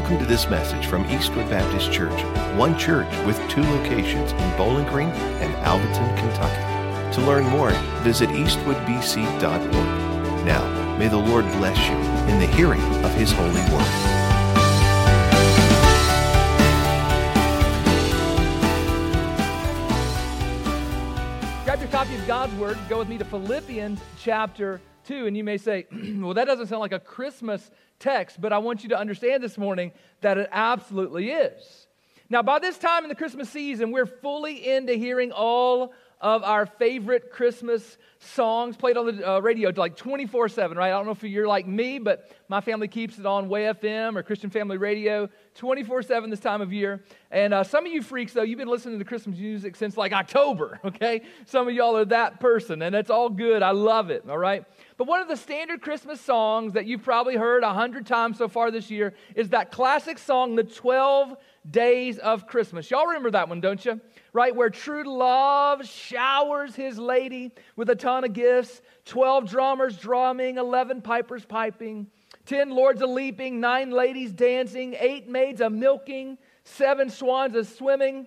Welcome to this message from Eastwood Baptist Church, one church with two locations in Bowling Green and Alvaton, Kentucky. To learn more, visit eastwoodbc.org. Now, may the Lord bless you in the hearing of His holy word. Grab your copy of God's Word. Go with me to Philippians chapter 2. And you may say, well, that doesn't sound like a Christmas text, but I want you to understand this morning that it absolutely is. Now, by this time in the Christmas season, we're fully into hearing all of our favorite Christmas songs played on the uh, radio like 24 7, right? I don't know if you're like me, but my family keeps it on Way FM or Christian Family Radio 24 7 this time of year. And uh, some of you freaks, though, you've been listening to Christmas music since like October, okay? Some of y'all are that person, and it's all good. I love it, all right? But one of the standard Christmas songs that you've probably heard a hundred times so far this year is that classic song, The 12 Days of Christmas. Y'all remember that one, don't you? Right? Where true love showers his lady with a ton of gifts 12 drummers drumming, 11 pipers piping, 10 lords a leaping, 9 ladies dancing, 8 maids a milking, 7 swans a swimming,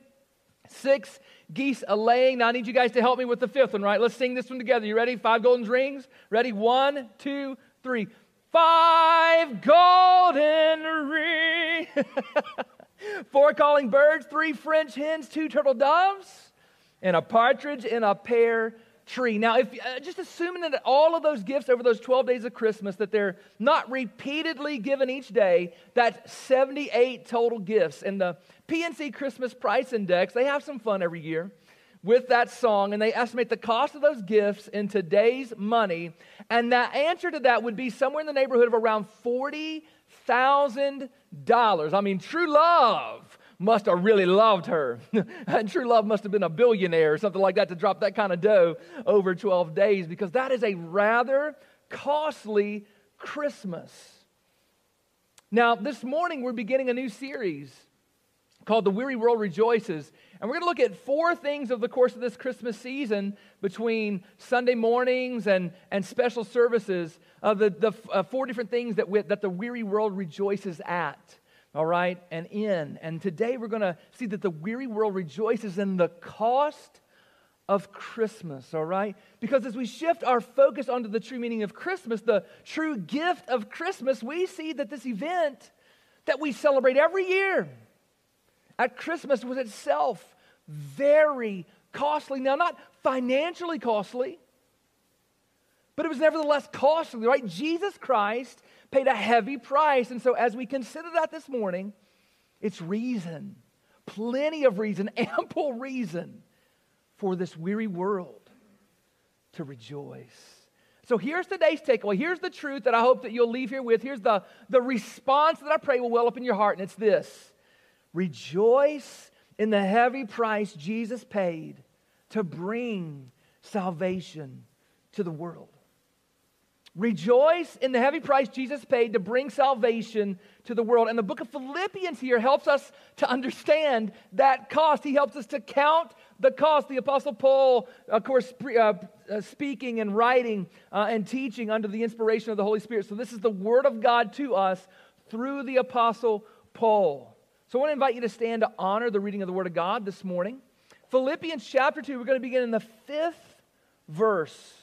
6 geese a laying. Now I need you guys to help me with the fifth one, right? Let's sing this one together. You ready? Five golden rings. Ready? One, two, three. Five golden rings. Four calling birds, three French hens, two turtle doves, and a partridge in a pear tree. Now, if uh, just assuming that all of those gifts over those 12 days of Christmas that they're not repeatedly given each day, that's 78 total gifts. And the PNC Christmas Price Index, they have some fun every year with that song and they estimate the cost of those gifts in today's money and that answer to that would be somewhere in the neighborhood of around $40,000. I mean, true love must have really loved her. and true love must have been a billionaire or something like that to drop that kind of dough over 12 days because that is a rather costly Christmas. Now, this morning we're beginning a new series called The Weary World Rejoices. And we're going to look at four things over the course of this Christmas season between Sunday mornings and, and special services, uh, the, the uh, four different things that, we, that the weary world rejoices at all right, and in. And today we're going to see that the weary world rejoices in the cost of Christmas, all right? Because as we shift our focus onto the true meaning of Christmas, the true gift of Christmas, we see that this event that we celebrate every year at Christmas was itself very costly. Now, not financially costly, but it was nevertheless costly, right? Jesus Christ paid a heavy price. And so, as we consider that this morning, it's reason, plenty of reason, ample reason for this weary world to rejoice. So here's today's takeaway. Here's the truth that I hope that you'll leave here with. Here's the, the response that I pray will well up in your heart, and it's this Rejoice in the heavy price Jesus paid to bring salvation to the world. Rejoice in the heavy price Jesus paid to bring salvation to the world. And the book of Philippians here helps us to understand that cost. He helps us to count the cost. The Apostle Paul, of course, uh, uh, speaking and writing uh, and teaching under the inspiration of the Holy Spirit. So, this is the Word of God to us through the Apostle Paul. So, I want to invite you to stand to honor the reading of the Word of God this morning. Philippians chapter 2, we're going to begin in the fifth verse.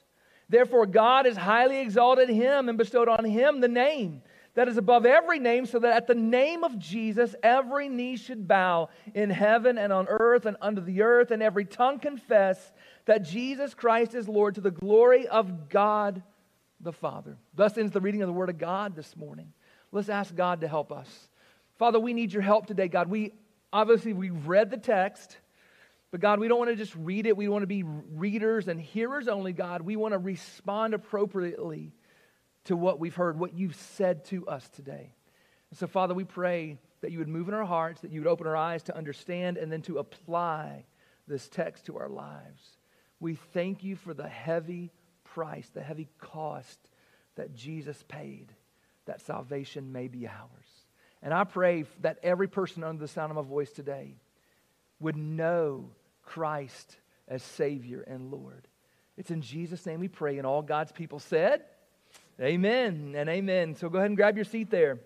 Therefore, God has highly exalted him and bestowed on him the name that is above every name, so that at the name of Jesus every knee should bow in heaven and on earth and under the earth, and every tongue confess that Jesus Christ is Lord to the glory of God the Father. Thus ends the reading of the Word of God this morning. Let's ask God to help us. Father, we need your help today, God. We obviously we've read the text. But God, we don't want to just read it. We want to be readers and hearers only, God. We want to respond appropriately to what we've heard, what you've said to us today. And So, Father, we pray that you would move in our hearts, that you would open our eyes to understand and then to apply this text to our lives. We thank you for the heavy price, the heavy cost that Jesus paid, that salvation may be ours. And I pray that every person under the sound of my voice today would know Christ as Savior and Lord. It's in Jesus' name we pray. And all God's people said, Amen and amen. So go ahead and grab your seat there.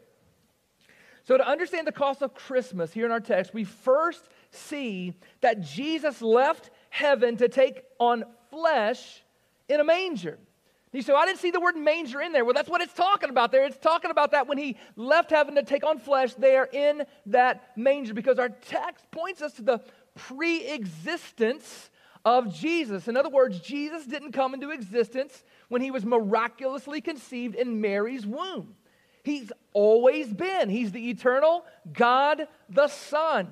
So, to understand the cost of Christmas here in our text, we first see that Jesus left heaven to take on flesh in a manger. You say, I didn't see the word manger in there. Well, that's what it's talking about there. It's talking about that when he left heaven to take on flesh there in that manger, because our text points us to the pre existence of Jesus. In other words, Jesus didn't come into existence when he was miraculously conceived in Mary's womb. He's always been. He's the eternal God the Son.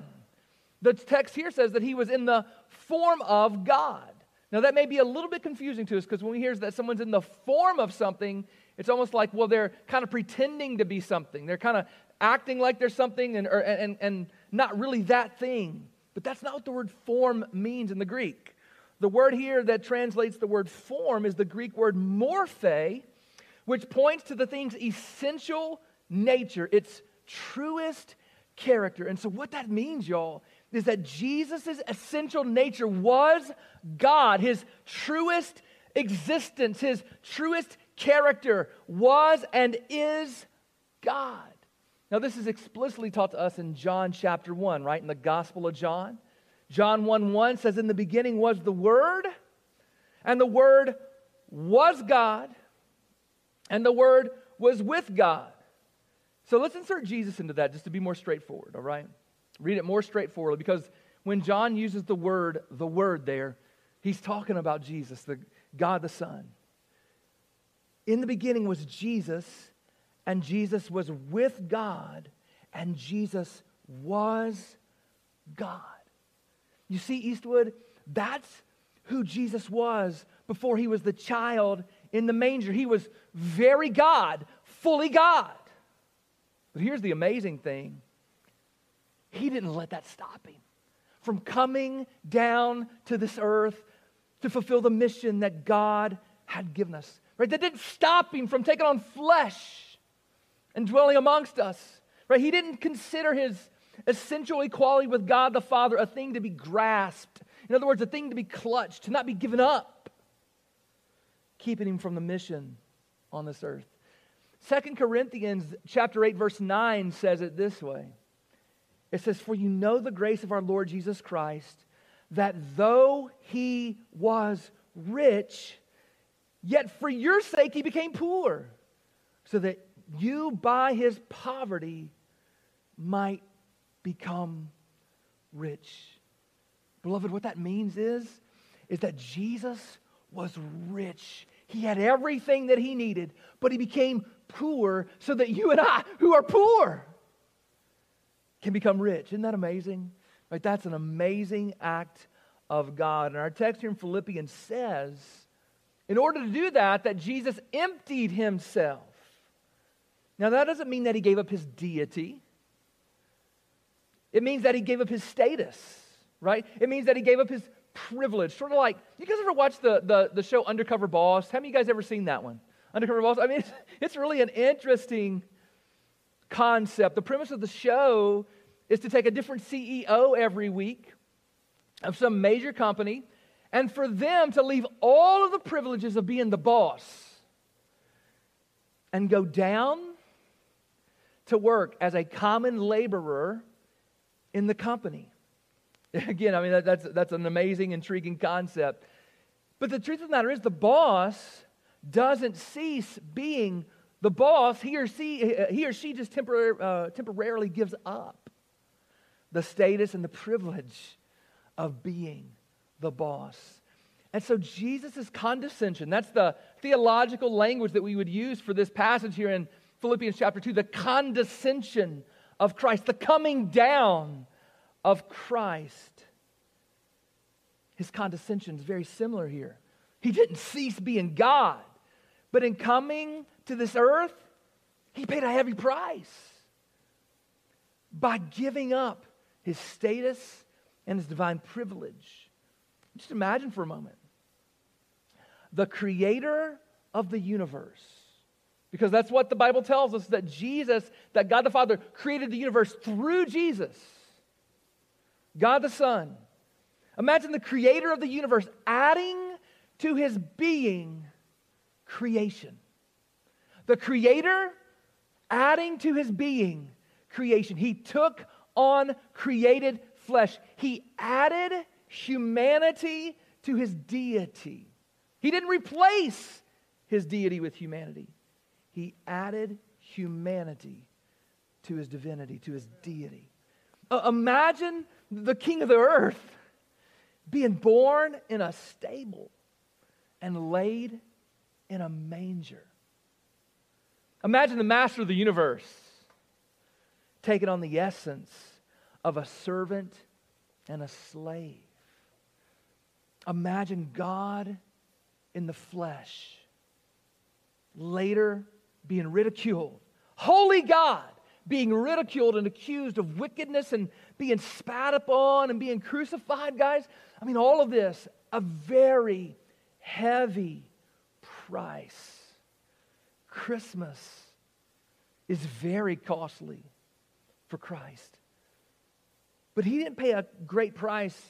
The text here says that he was in the form of God. Now, that may be a little bit confusing to us because when we hear that someone's in the form of something, it's almost like, well, they're kind of pretending to be something. They're kind of acting like there's something and, or, and, and not really that thing. But that's not what the word form means in the Greek. The word here that translates the word form is the Greek word morphe, which points to the thing's essential nature, its truest character. And so, what that means, y'all, is that Jesus' essential nature was God. His truest existence, his truest character was and is God. Now, this is explicitly taught to us in John chapter 1, right? In the Gospel of John. John 1 1 says, In the beginning was the Word, and the Word was God, and the Word was with God. So let's insert Jesus into that just to be more straightforward, all right? Read it more straightforwardly because when John uses the word, the word there, he's talking about Jesus, the God the Son. In the beginning was Jesus, and Jesus was with God, and Jesus was God. You see, Eastwood, that's who Jesus was before he was the child in the manger. He was very God, fully God. But here's the amazing thing he didn't let that stop him from coming down to this earth to fulfill the mission that God had given us. Right? That didn't stop him from taking on flesh and dwelling amongst us. Right? He didn't consider his essential equality with God the Father a thing to be grasped. In other words, a thing to be clutched, to not be given up, keeping him from the mission on this earth. Second Corinthians chapter 8 verse 9 says it this way. It says for you know the grace of our Lord Jesus Christ that though he was rich yet for your sake he became poor so that you by his poverty might become rich. Beloved, what that means is is that Jesus was rich. He had everything that he needed, but he became poor so that you and I, who are poor, can become rich. Isn't that amazing? Right? That's an amazing act of God. And our text here in Philippians says, in order to do that, that Jesus emptied himself. Now, that doesn't mean that he gave up his deity. It means that he gave up his status, right? It means that he gave up his privilege. Sort of like, you guys ever watch the, the, the show Undercover Boss? Have you guys ever seen that one? Undercover Boss? I mean, it's, it's really an interesting concept. The premise of the show is to take a different CEO every week of some major company and for them to leave all of the privileges of being the boss and go down to work as a common laborer in the company. Again, I mean, that, that's, that's an amazing, intriguing concept. But the truth of the matter is, the boss doesn't cease being the boss. He or she, he or she just temporarily, uh, temporarily gives up the status and the privilege of being the boss. And so Jesus' condescension, that's the theological language that we would use for this passage here in Philippians chapter 2, the condescension of Christ, the coming down of Christ. His condescension is very similar here. He didn't cease being God, but in coming to this earth, he paid a heavy price. by giving up his status and his divine privilege. Just imagine for a moment the creator of the universe, because that's what the Bible tells us that Jesus, that God the Father created the universe through Jesus, God the Son. Imagine the creator of the universe adding to his being creation. The creator adding to his being creation. He took on created flesh. He added humanity to his deity. He didn't replace his deity with humanity, he added humanity to his divinity, to his deity. Uh, imagine the king of the earth being born in a stable and laid in a manger. Imagine the master of the universe taking on the essence of a servant and a slave. Imagine God in the flesh, later being ridiculed. Holy God being ridiculed and accused of wickedness and being spat upon and being crucified, guys. I mean, all of this, a very heavy price. Christmas is very costly for Christ. But he didn't pay a great price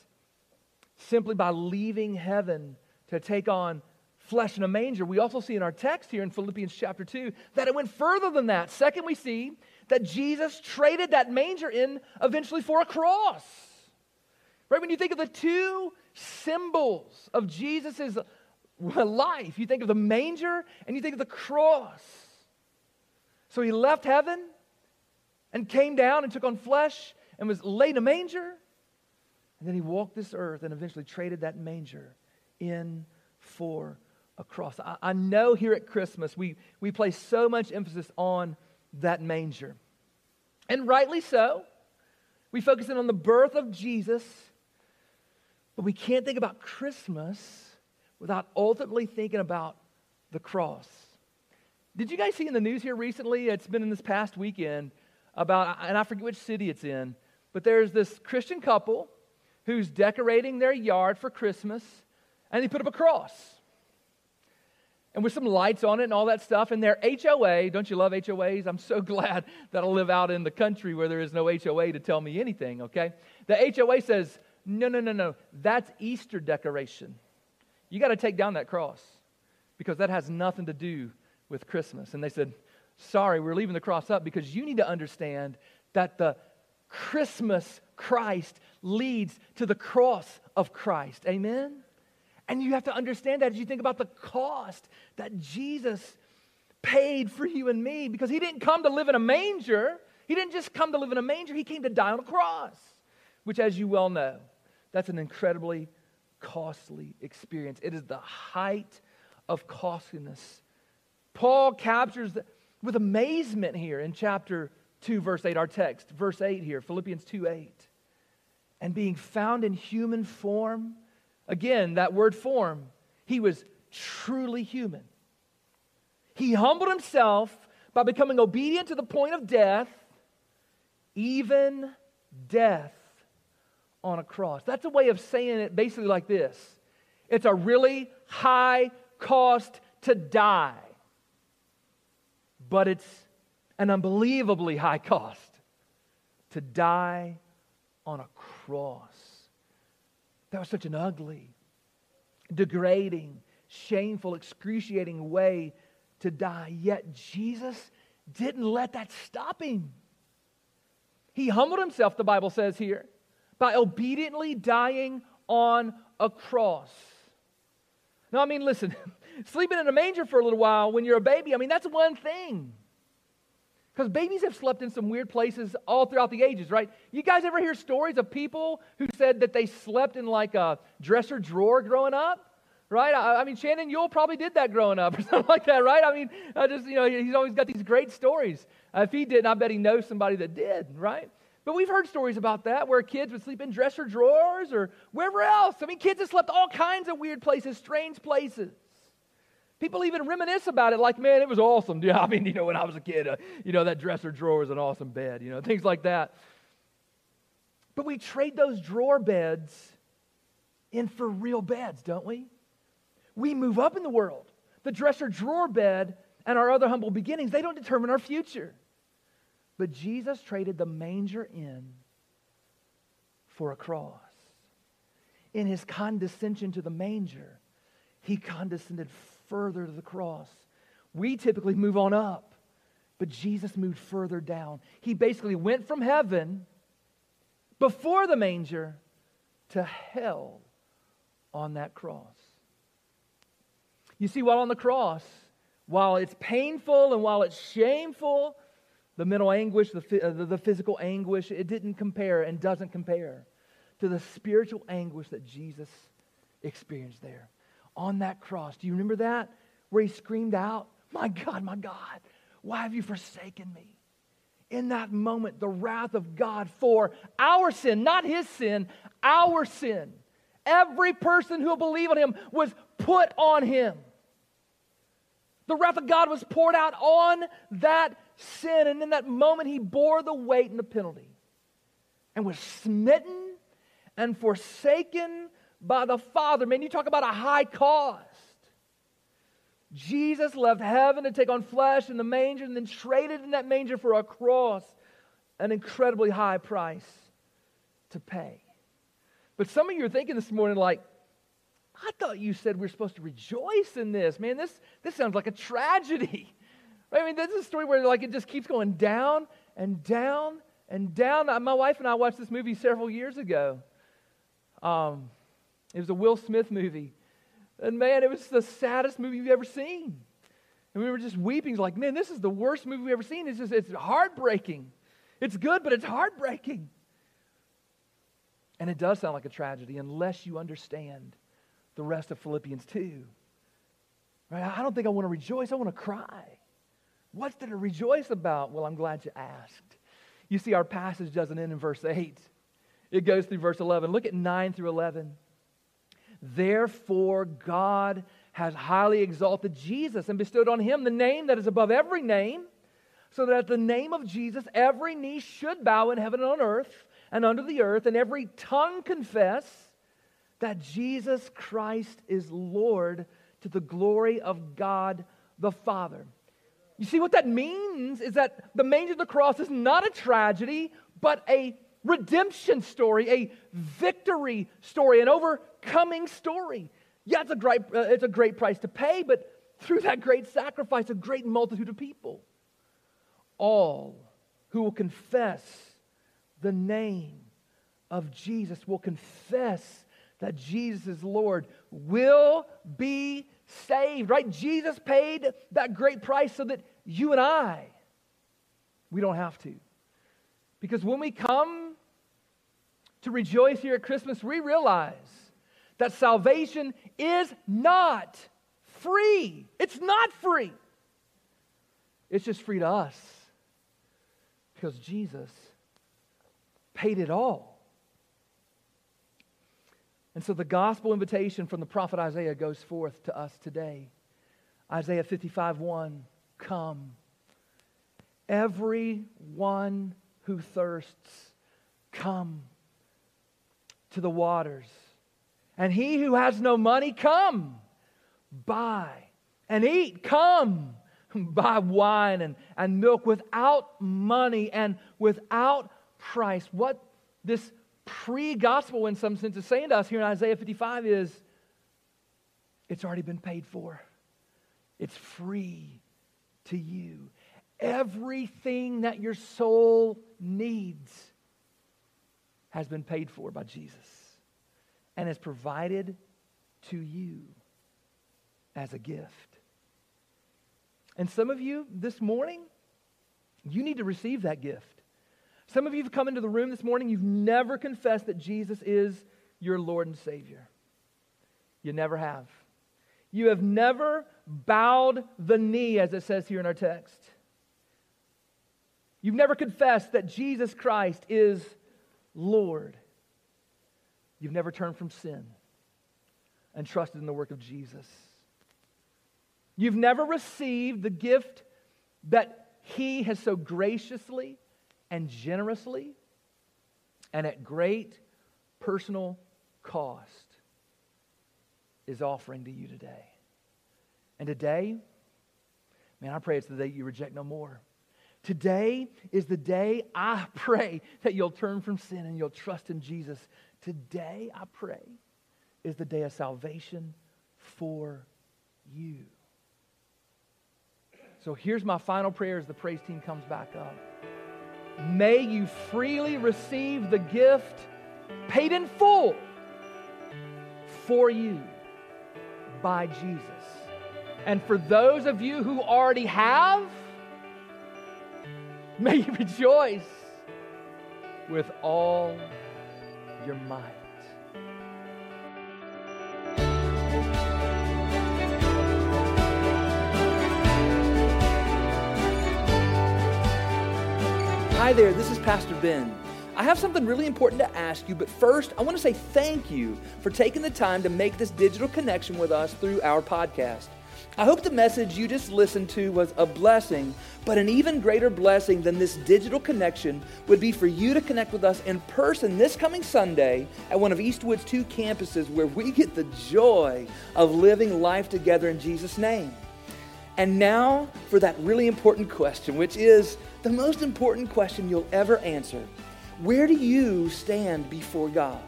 simply by leaving heaven to take on flesh in a manger. We also see in our text here in Philippians chapter 2 that it went further than that. Second, we see that Jesus traded that manger in eventually for a cross. Right? When you think of the two symbols of Jesus' life, you think of the manger and you think of the cross. So he left heaven and came down and took on flesh and was laid in a manger. And then he walked this earth and eventually traded that manger in for a cross. I, I know here at Christmas we, we place so much emphasis on that manger. And rightly so. We focus in on the birth of Jesus, but we can't think about Christmas without ultimately thinking about the cross. Did you guys see in the news here recently? It's been in this past weekend about, and I forget which city it's in, but there's this Christian couple who's decorating their yard for Christmas, and they put up a cross. And with some lights on it and all that stuff, and their HOA, don't you love HOAs? I'm so glad that I live out in the country where there is no HOA to tell me anything, okay? The HOA says, no, no, no, no, that's Easter decoration. You got to take down that cross because that has nothing to do with Christmas. And they said, sorry, we're leaving the cross up because you need to understand that the Christmas Christ leads to the cross of Christ. Amen? And you have to understand that as you think about the cost that Jesus paid for you and me because he didn't come to live in a manger. He didn't just come to live in a manger, he came to die on a cross, which, as you well know, that's an incredibly costly experience. It is the height of costliness. Paul captures the, with amazement here in chapter 2, verse 8, our text, verse 8 here, Philippians 2 8. And being found in human form, again, that word form, he was truly human. He humbled himself by becoming obedient to the point of death, even death on a cross. That's a way of saying it basically like this it's a really high cost to die but it's an unbelievably high cost to die on a cross. That was such an ugly, degrading, shameful, excruciating way to die. Yet Jesus didn't let that stop him. He humbled himself, the Bible says here, by obediently dying on a cross. Now, I mean, listen, sleeping in a manger for a little while when you're a baby, I mean, that's one thing. Because babies have slept in some weird places all throughout the ages, right? You guys ever hear stories of people who said that they slept in like a dresser drawer growing up? Right? I, I mean, Shannon Yule probably did that growing up or something like that, right? I mean, I just, you know, he's always got these great stories. If he didn't, I bet he knows somebody that did, right? But we've heard stories about that where kids would sleep in dresser drawers or wherever else. I mean, kids have slept all kinds of weird places, strange places. People even reminisce about it like, man, it was awesome. Yeah, I mean, you know, when I was a kid, uh, you know, that dresser drawer was an awesome bed, you know, things like that. But we trade those drawer beds in for real beds, don't we? We move up in the world. The dresser drawer bed and our other humble beginnings, they don't determine our future. But Jesus traded the manger in for a cross. In his condescension to the manger, he condescended further to the cross. We typically move on up, but Jesus moved further down. He basically went from heaven before the manger to hell on that cross. You see, while on the cross, while it's painful and while it's shameful, the mental anguish, the, uh, the physical anguish, it didn't compare and doesn't compare to the spiritual anguish that Jesus experienced there on that cross. Do you remember that? Where he screamed out, My God, my God, why have you forsaken me? In that moment, the wrath of God for our sin, not his sin, our sin. Every person who believed believe on him was put on him. The wrath of God was poured out on that sin. And in that moment, he bore the weight and the penalty and was smitten and forsaken by the Father. Man, you talk about a high cost. Jesus left heaven to take on flesh in the manger and then traded in that manger for a cross, an incredibly high price to pay. But some of you are thinking this morning, like, I thought you said we are supposed to rejoice in this. Man, this, this sounds like a tragedy. I mean, this is a story where like it just keeps going down and down and down. My wife and I watched this movie several years ago. Um, it was a Will Smith movie. And man, it was the saddest movie you've ever seen. And we were just weeping, like, man, this is the worst movie we've ever seen. It's just, it's heartbreaking. It's good, but it's heartbreaking. And it does sound like a tragedy unless you understand the rest of Philippians 2. Right? I don't think I want to rejoice, I want to cry. What's there to rejoice about? Well, I'm glad you asked. You see, our passage doesn't end in verse 8, it goes through verse 11. Look at 9 through 11. Therefore, God has highly exalted Jesus and bestowed on him the name that is above every name, so that at the name of Jesus every knee should bow in heaven and on earth and under the earth, and every tongue confess that Jesus Christ is Lord to the glory of God the Father. You see, what that means is that the manger of the cross is not a tragedy, but a redemption story, a victory story, an overcoming story. Yeah, it's a great, uh, it's a great price to pay, but through that great sacrifice, a great multitude of people, all who will confess the name of Jesus, will confess that Jesus is Lord, will be saved, right? Jesus paid that great price so that you and I, we don't have to. Because when we come to rejoice here at Christmas, we realize that salvation is not free. It's not free. It's just free to us because Jesus paid it all. And so the gospel invitation from the prophet Isaiah goes forth to us today. Isaiah 55 1 Come. Everyone who thirsts, come to the waters. And he who has no money, come, buy and eat. Come, buy wine and, and milk without money and without price. What this pre gospel, in some sense, is saying to us here in Isaiah 55 is it's already been paid for, it's free to you. Everything that your soul needs has been paid for by Jesus and is provided to you as a gift. And some of you this morning, you need to receive that gift. Some of you have come into the room this morning, you've never confessed that Jesus is your Lord and Savior. You never have. You have never bowed the knee, as it says here in our text. You've never confessed that Jesus Christ is Lord. You've never turned from sin and trusted in the work of Jesus. You've never received the gift that He has so graciously and generously and at great personal cost is offering to you today. And today, man, I pray it's the day you reject no more. Today is the day I pray that you'll turn from sin and you'll trust in Jesus. Today, I pray, is the day of salvation for you. So here's my final prayer as the praise team comes back up. May you freely receive the gift paid in full for you by Jesus. And for those of you who already have, may you rejoice with all your might. Hi there, this is Pastor Ben. I have something really important to ask you, but first, I want to say thank you for taking the time to make this digital connection with us through our podcast. I hope the message you just listened to was a blessing, but an even greater blessing than this digital connection would be for you to connect with us in person this coming Sunday at one of Eastwood's two campuses where we get the joy of living life together in Jesus' name. And now for that really important question, which is the most important question you'll ever answer Where do you stand before God?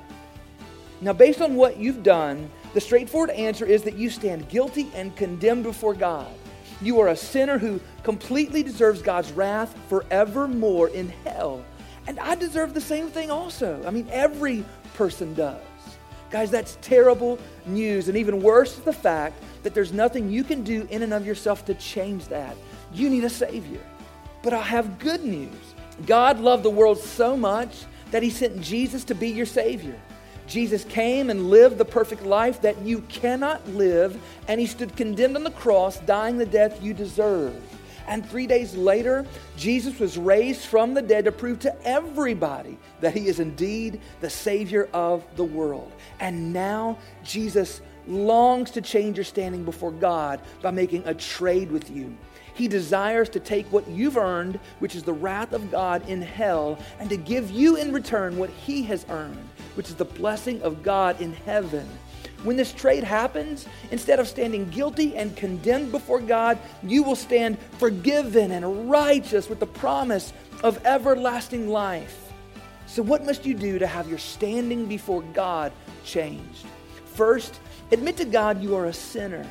Now, based on what you've done, the straightforward answer is that you stand guilty and condemned before God. You are a sinner who completely deserves God's wrath forevermore in hell. And I deserve the same thing also. I mean, every person does. Guys, that's terrible news. And even worse is the fact that there's nothing you can do in and of yourself to change that. You need a Savior. But I have good news. God loved the world so much that He sent Jesus to be your Savior. Jesus came and lived the perfect life that you cannot live, and He stood condemned on the cross, dying the death you deserve. And three days later, Jesus was raised from the dead to prove to everybody that he is indeed the Savior of the world. And now Jesus longs to change your standing before God by making a trade with you. He desires to take what you've earned, which is the wrath of God in hell, and to give you in return what he has earned, which is the blessing of God in heaven. When this trade happens, instead of standing guilty and condemned before God, you will stand forgiven and righteous with the promise of everlasting life. So, what must you do to have your standing before God changed? First, admit to God you are a sinner.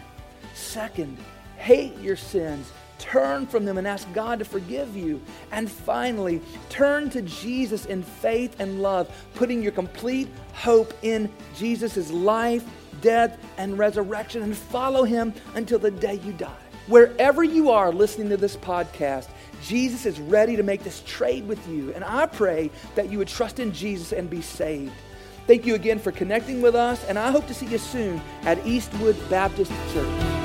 Second, hate your sins. Turn from them and ask God to forgive you. And finally, turn to Jesus in faith and love, putting your complete hope in Jesus' life, death, and resurrection, and follow him until the day you die. Wherever you are listening to this podcast, Jesus is ready to make this trade with you. And I pray that you would trust in Jesus and be saved. Thank you again for connecting with us, and I hope to see you soon at Eastwood Baptist Church.